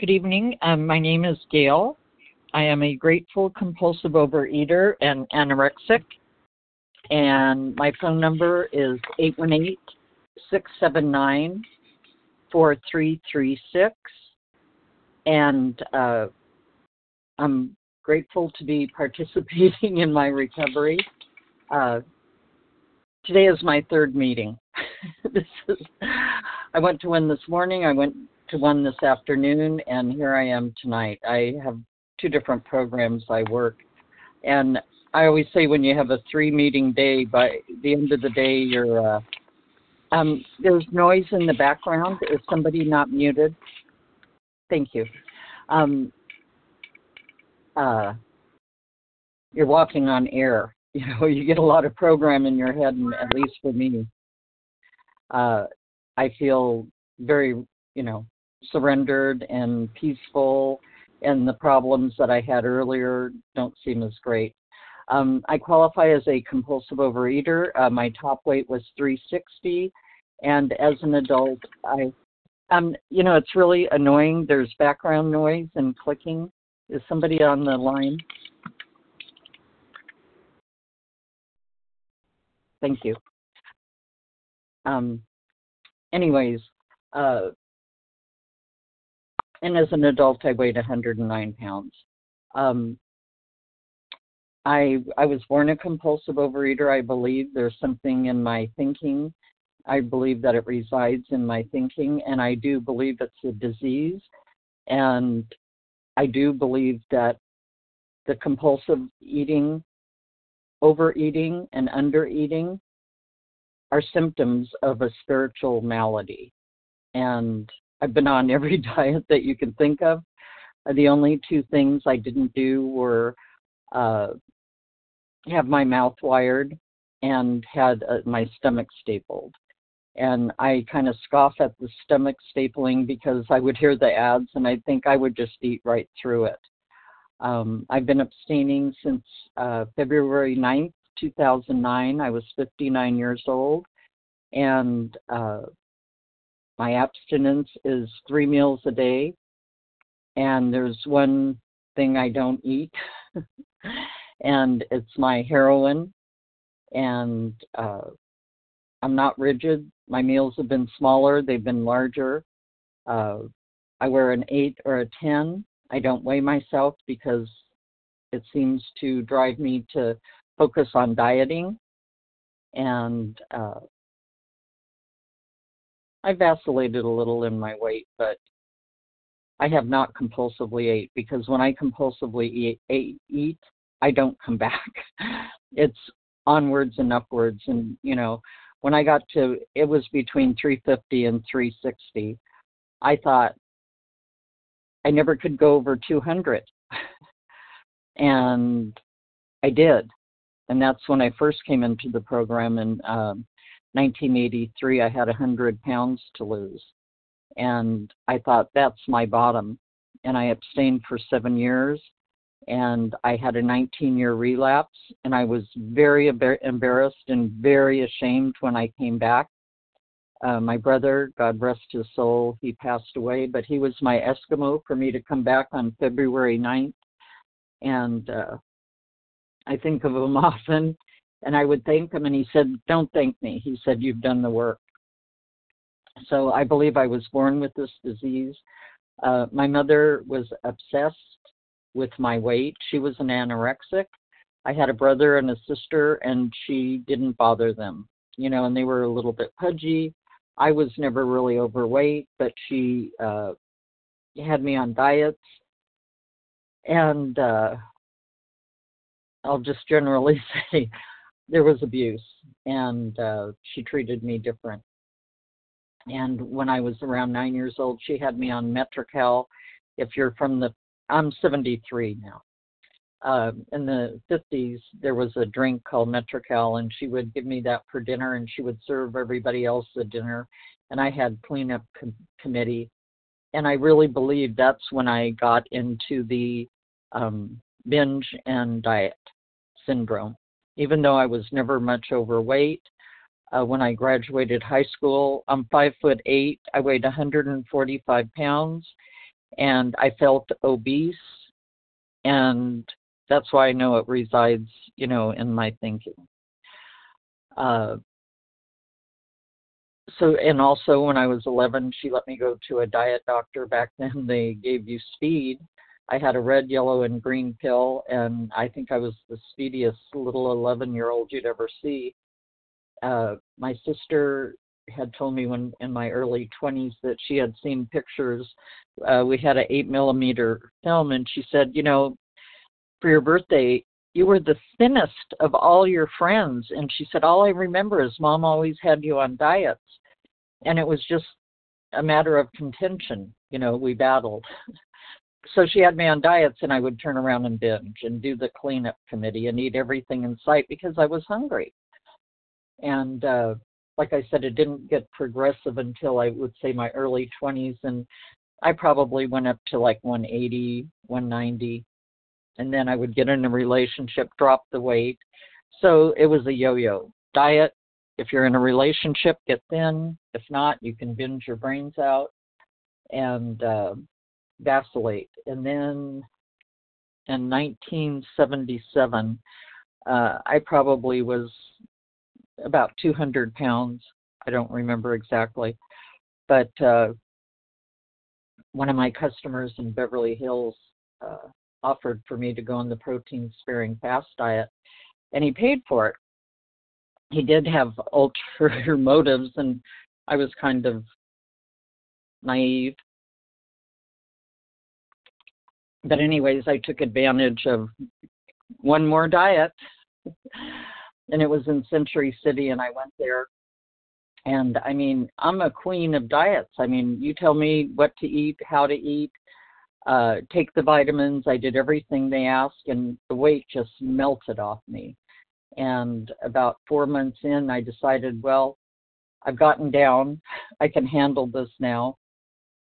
Good evening. Um, my name is Gail. I am a grateful compulsive overeater and anorexic, and my phone number is 818 679 4336. And uh, I'm grateful to be participating in my recovery. Uh, today is my third meeting. this is, I went to one this morning, I went to one this afternoon, and here I am tonight. I have two different programs I work. And I always say when you have a three meeting day, by the end of the day, you're. Uh, um, there's noise in the background. Is somebody not muted? Thank you. Um, uh, you're walking on air. You know, you get a lot of program in your head, and at least for me, uh, I feel very, you know, surrendered and peaceful, and the problems that I had earlier don't seem as great. Um, I qualify as a compulsive overeater. Uh, my top weight was 360, and as an adult, I, um, you know, it's really annoying. There's background noise and clicking. Is somebody on the line? Thank you. Um, anyways, uh, and as an adult, I weighed 109 pounds. Um, I I was born a compulsive overeater. I believe there's something in my thinking. I believe that it resides in my thinking, and I do believe it's a disease. And I do believe that the compulsive eating, overeating, and undereating are symptoms of a spiritual malady. And I've been on every diet that you can think of. The only two things I didn't do were uh, have my mouth wired and had uh, my stomach stapled. And I kind of scoff at the stomach stapling because I would hear the ads and I think I would just eat right through it. Um, I've been abstaining since uh, February 9th, 2009. I was 59 years old. And uh, my abstinence is three meals a day. And there's one thing I don't eat, and it's my heroin. And uh, I'm not rigid. My meals have been smaller, they've been larger. Uh, I wear an 8 or a 10. I don't weigh myself because it seems to drive me to focus on dieting. And uh, I vacillated a little in my weight, but I have not compulsively ate because when I compulsively eat, eat, I don't come back. it's onwards and upwards, and you know when I got to it was between 350 and 360. I thought I never could go over 200. and I did. And that's when I first came into the program and um, 1983. I had 100 pounds to lose. And I thought, that's my bottom. And I abstained for seven years and I had a 19 year relapse, and I was very embarrassed and very ashamed when I came back. Uh, my brother, God rest his soul, he passed away, but he was my Eskimo for me to come back on February 9th. And uh, I think of him often, and I would thank him, and he said, Don't thank me. He said, You've done the work. So I believe I was born with this disease. Uh, my mother was obsessed with my weight. She was an anorexic. I had a brother and a sister, and she didn't bother them, you know, and they were a little bit pudgy. I was never really overweight, but she uh, had me on diets. And uh, I'll just generally say there was abuse, and uh, she treated me different. And when I was around nine years old, she had me on Metrecal. If you're from the I'm 73 now. Uh, in the 50s, there was a drink called Metrecal, and she would give me that for dinner, and she would serve everybody else the dinner. And I had cleanup com- committee, and I really believe that's when I got into the um, binge and diet syndrome. Even though I was never much overweight, uh, when I graduated high school, I'm five foot eight. I weighed 145 pounds, and I felt obese, and that's why I know it resides, you know, in my thinking. Uh, so, and also when I was 11, she let me go to a diet doctor. Back then, they gave you speed. I had a red, yellow, and green pill, and I think I was the speediest little 11 year old you'd ever see. Uh, my sister had told me when in my early 20s that she had seen pictures. Uh, we had an eight millimeter film, and she said, you know, for your birthday, you were the thinnest of all your friends. And she said, all I remember is mom always had you on diets. And it was just a matter of contention. You know, we battled. so she had me on diets, and I would turn around and binge and do the cleanup committee and eat everything in sight because I was hungry. And uh, like I said, it didn't get progressive until I would say my early 20s, and I probably went up to like 180, 190, and then I would get in a relationship, drop the weight. So it was a yo-yo diet. If you're in a relationship, get thin. If not, you can binge your brains out and uh, vacillate. And then in 1977, uh, I probably was about 200 pounds. I don't remember exactly, but uh, one of my customers in Beverly Hills uh, offered for me to go on the protein sparing fast diet, and he paid for it. He did have ulterior motives, and I was kind of naive. But, anyways, I took advantage of one more diet and it was in Century City, and I went there. And I mean, I'm a queen of diets. I mean, you tell me what to eat, how to eat, uh, take the vitamins. I did everything they asked, and the weight just melted off me. And about four months in, I decided, well, I've gotten down. I can handle this now.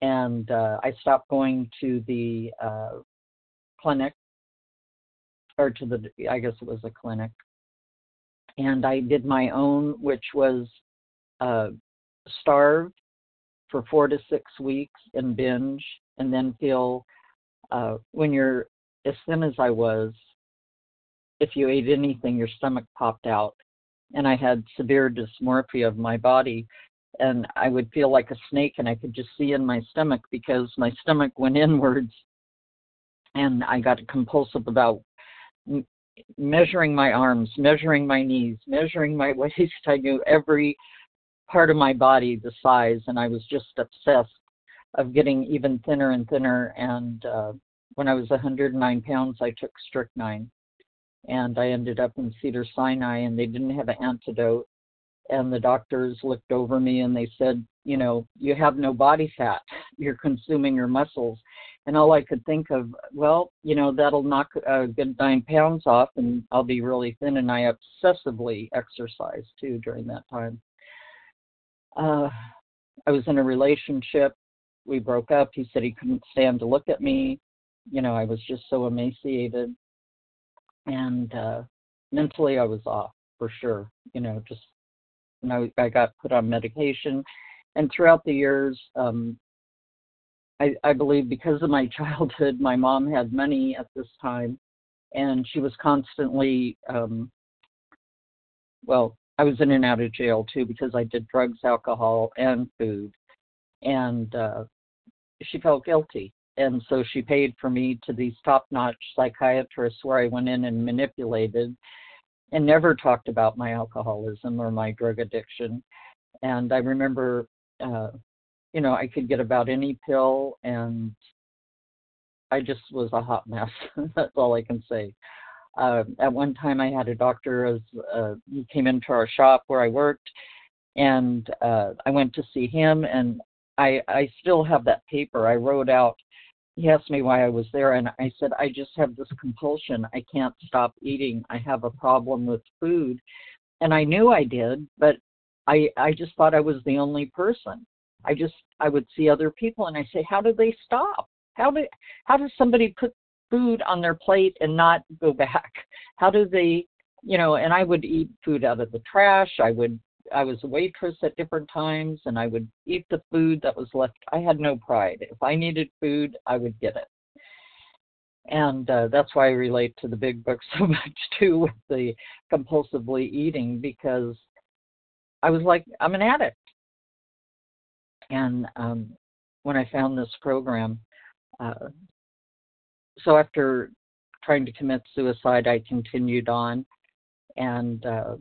And uh, I stopped going to the uh, clinic, or to the, I guess it was a clinic, and I did my own, which was uh, starve for four to six weeks and binge, and then feel uh, when you're as thin as I was, if you ate anything, your stomach popped out. And I had severe dysmorphia of my body, and I would feel like a snake, and I could just see in my stomach because my stomach went inwards, and I got compulsive about measuring my arms, measuring my knees, measuring my waist. I knew every part of my body, the size, and I was just obsessed of getting even thinner and thinner. And uh, when I was 109 pounds, I took strychnine, and I ended up in Cedar Sinai, and they didn't have an antidote. And the doctors looked over me and they said, you know, you have no body fat. You're consuming your muscles and all I could think of, well, you know, that'll knock a good nine pounds off, and I'll be really thin. And I obsessively exercised too during that time. Uh, I was in a relationship. We broke up. He said he couldn't stand to look at me. You know, I was just so emaciated, and uh, mentally I was off for sure. You know, just and I, I got put on medication, and throughout the years, um, I, I believe because of my childhood, my mom had money at this time, and she was constantly, um, well, I was in and out of jail too because I did drugs, alcohol, and food, and uh, she felt guilty, and so she paid for me to these top-notch psychiatrists where I went in and manipulated, and never talked about my alcoholism or my drug addiction. And I remember uh, you know, I could get about any pill, and I just was a hot mess. That's all I can say. Uh, at one time, I had a doctor as uh, he came into our shop where I worked, and uh, I went to see him, and I I still have that paper. I wrote out. He asked me why I was there, and I said I just have this compulsion. I can't stop eating. I have a problem with food, and I knew I did, but I I just thought I was the only person. I just I would see other people and I say, how do they stop? How do how does somebody put food on their plate and not go back? How do they, you know? And I would eat food out of the trash. I would I was a waitress at different times, and I would eat the food that was left. I had no pride. If I needed food, I would get it, and uh, that's why I relate to the big book so much too with the compulsively eating because I was like I'm an addict, and um, when I found this program, uh, so after trying to commit suicide, I continued on and uh,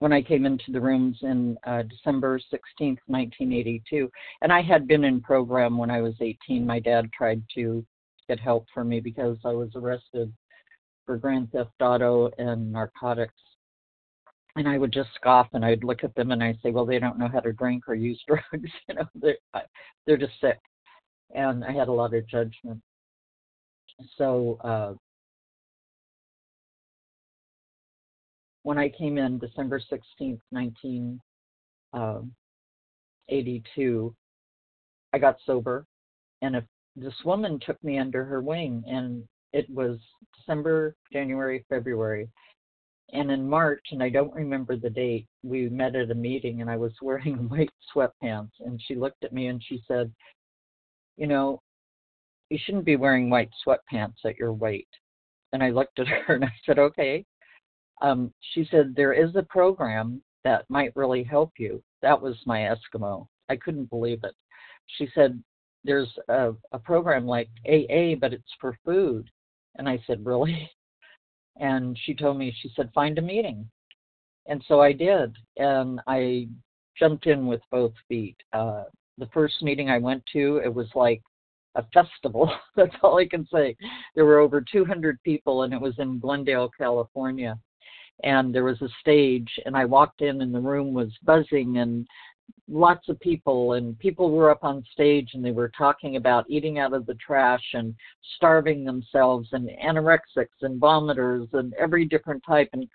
when I came into the rooms in uh, December 16th, 1982, and I had been in program when I was 18. My dad tried to get help for me because I was arrested for grand theft auto and narcotics. And I would just scoff and I'd look at them and I'd say, well, they don't know how to drink or use drugs. you know, they're, they're just sick. And I had a lot of judgment. So uh, when I came in December 16th, 1982, um, I got sober, and if this woman took me under her wing, and it was December, January, February, and in March, and I don't remember the date, we met at a meeting, and I was wearing white sweatpants, and she looked at me and she said, "You know, you shouldn't be wearing white sweatpants at your weight." And I looked at her and I said, "Okay." Um, she said there is a program that might really help you. That was my Eskimo. I couldn't believe it. She said there's a, a program like AA, but it's for food. And I said, really? And she told me, she said, find a meeting. And so I did. And I jumped in with both feet. Uh, the first meeting I went to, it was like a festival. That's all I can say. There were over 200 people, and it was in Glendale, California and there was a stage and I walked in and the room was buzzing and lots of people and people were up on stage and they were talking about eating out of the trash and starving themselves and anorexics and vomiters and every different type and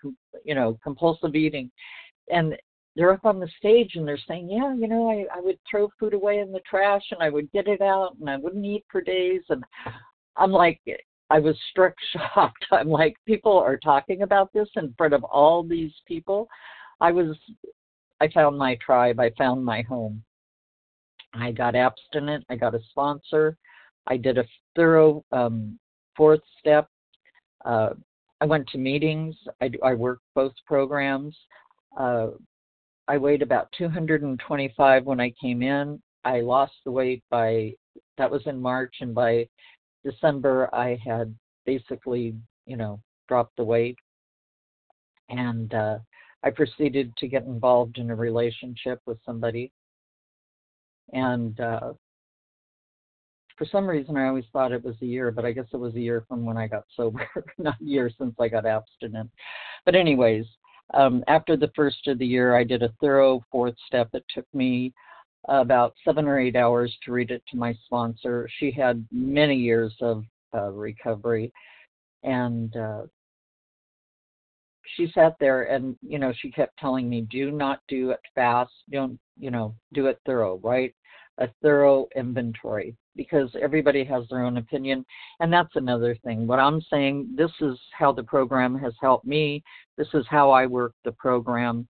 you know compulsive eating. And they're up on the stage and they're saying yeah you know I, I would throw food away in the trash and i would get it out and i wouldn't eat for days and i'm like I was struck shocked. I'm like, people are talking about this in front of all these people. I was, I found my tribe. I found my home. I got abstinent. I got a sponsor. I did a thorough um, fourth step. Uh, I went to meetings. I, I worked both programs. Uh, I weighed about 225 when I came in. I lost the weight by, that was in March, and by December, I had basically, you know, dropped the weight. And uh, I proceeded to get involved in a relationship with somebody. And uh, for some reason, I always thought it was a year, but I guess it was a year from when I got sober, not a year since I got abstinent. But, anyways, um, after the first of the year, I did a thorough fourth step. It took me about seven or eight hours to read it to my sponsor. She had many years of uh, recovery, and uh, she sat there and you know she kept telling me, "Do not do it fast. Don't you know? Do it thorough, right? A thorough inventory." Because everybody has their own opinion, and that's another thing. What I'm saying, this is how the program has helped me. This is how I work the program.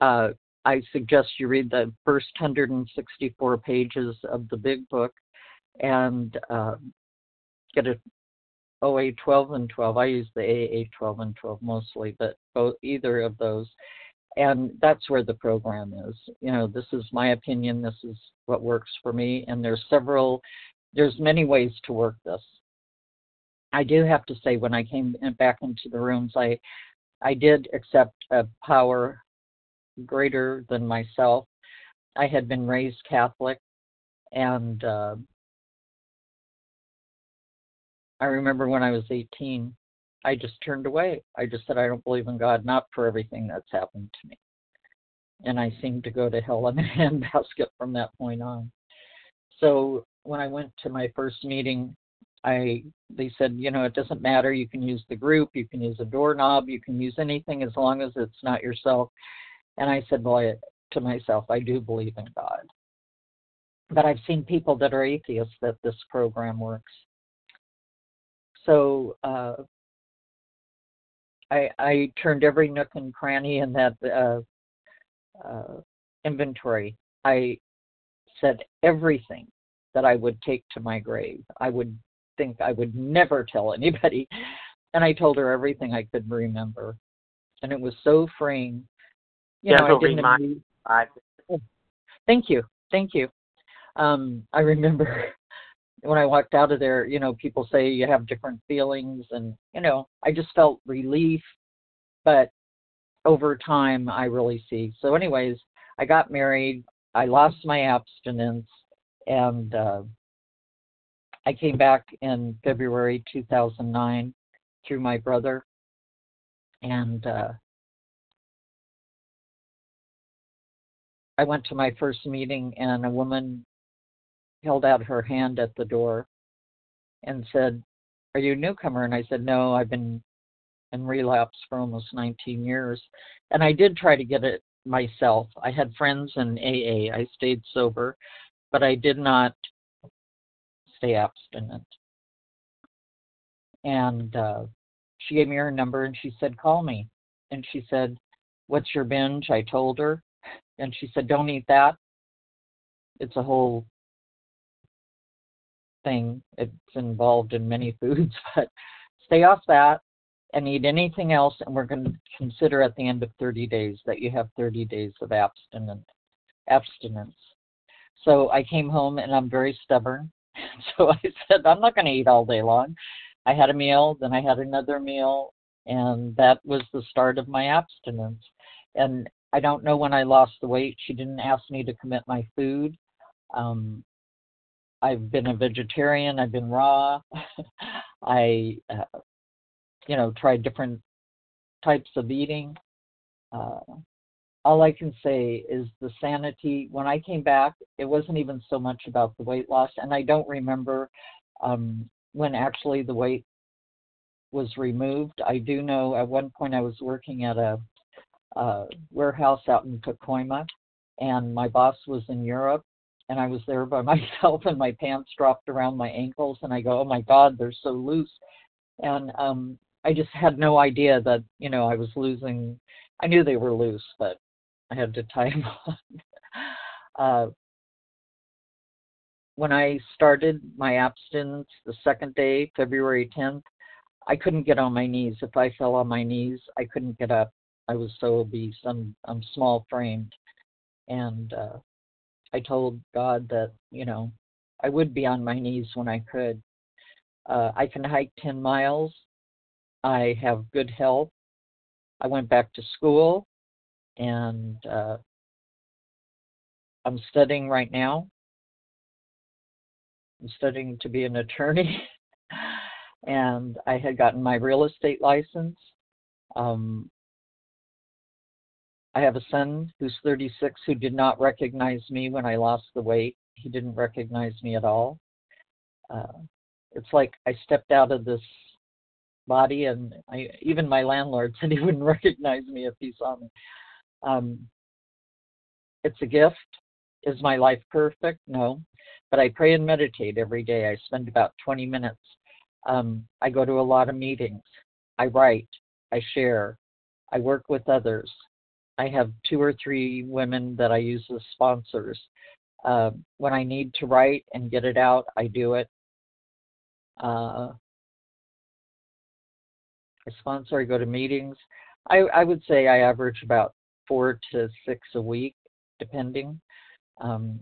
Uh, I suggest you read the first 164 pages of the big book and uh, get a OA 12 and 12. I use the AA 12 and 12 mostly, but both either of those. And that's where the program is. You know, this is my opinion. This is what works for me. And there's several, there's many ways to work this. I do have to say, when I came back into the rooms, I I did accept a power greater than myself. I had been raised Catholic, and uh, I remember when I was 18, I just turned away. I just said, I don't believe in God, not for everything that's happened to me. And I seemed to go to hell in a handbasket from that point on. So when I went to my first meeting, I they said, you know, it doesn't matter. You can use the group, you can use a doorknob, you can use anything as long as it's not yourself. And I said, I, to myself, I do believe in God. But I've seen people that are atheists that this program works. So uh, I, I turned every nook and cranny in that uh, uh, inventory, I said everything that I would take to my grave. I would think I would never tell anybody. And I told her everything I could remember. And it was so freeing. You know, remind. Oh, thank you. Thank you. Um, I remember when I walked out of there, you know, people say you have different feelings and, you know, I just felt relief, but over time I really see. So anyways, I got married, I lost my abstinence and uh I came back in February 2009 through my brother, and uh, I went to my first meeting, and a woman held out her hand at the door and said, Are you a newcomer? And I said, No, I've been in relapse for almost 19 years. And I did try to get it myself. I had friends in AA, I stayed sober, but I did not stay abstinent. And uh, she gave me her number and she said, Call me. And she said, What's your binge? I told her. And she said, Don't eat that. It's a whole thing. It's involved in many foods, but stay off that and eat anything else. And we're going to consider at the end of 30 days that you have 30 days of abstinence. abstinence. So I came home and I'm very stubborn. So I said, I'm not going to eat all day long. I had a meal, then I had another meal, and that was the start of my abstinence. And I don't know when I lost the weight. She didn't ask me to commit my food. Um, I've been a vegetarian. I've been raw. I, uh, you know, tried different types of eating. Uh, all I can say is the sanity. When I came back, it wasn't even so much about the weight loss, and I don't remember um, when actually the weight was removed. I do know at one point I was working at a, a warehouse out in Pacoima, and my boss was in Europe, and I was there by myself, and my pants dropped around my ankles, and I go, "Oh my God, they're so loose," and um, I just had no idea that you know I was losing. I knew they were loose, but I had to tie them on. uh, when I started my abstinence the second day, February 10th, I couldn't get on my knees. If I fell on my knees, I couldn't get up. I was so obese. I'm I'm small framed, and uh, I told God that you know I would be on my knees when I could. Uh, I can hike 10 miles. I have good health. I went back to school and uh, I'm studying right now. I'm studying to be an attorney, and I had gotten my real estate license. Um, I have a son who's 36 who did not recognize me when I lost the weight. He didn't recognize me at all. Uh, it's like I stepped out of this body, and I, even my landlord said he wouldn't recognize me if he saw me. Um, it's a gift. Is my life perfect? No. But I pray and meditate every day. I spend about 20 minutes. Um, I go to a lot of meetings. I write. I share. I work with others. I have two or three women that I use as sponsors. Uh, when I need to write and get it out, I do it. Uh, I sponsor, I go to meetings. I, I would say I average about four to six a week, depending. Um,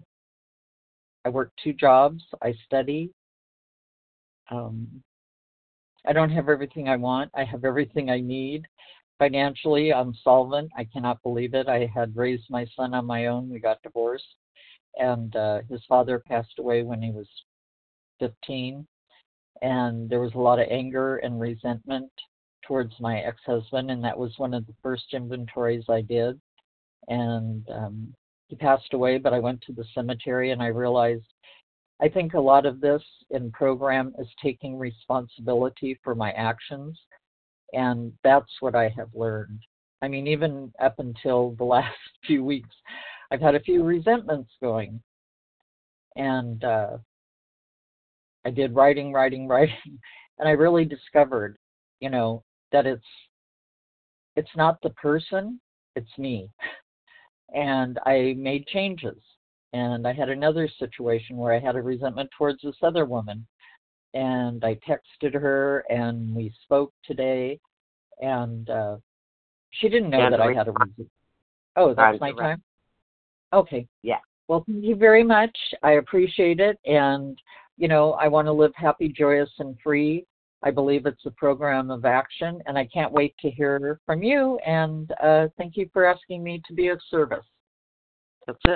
I work two jobs. I study. Um, I don't have everything I want. I have everything I need. Financially, I'm solvent. I cannot believe it. I had raised my son on my own. We got divorced, and uh, his father passed away when he was 15. And there was a lot of anger and resentment towards my ex-husband, and that was one of the first inventories I did. And um, he passed away, but I went to the cemetery and I realized I think a lot of this in program is taking responsibility for my actions, and that's what I have learned. I mean, even up until the last few weeks, I've had a few resentments going, and uh, I did writing, writing, writing, and I really discovered, you know, that it's it's not the person, it's me. and I made changes. And I had another situation where I had a resentment towards this other woman. And I texted her and we spoke today. And uh, she didn't know that I had a resentment. Oh, that's my time? Okay. Yeah. Well, thank you very much. I appreciate it. And, you know, I want to live happy, joyous, and free. I believe it's a program of action, and I can't wait to hear from you. And uh, thank you for asking me to be of service. That's it.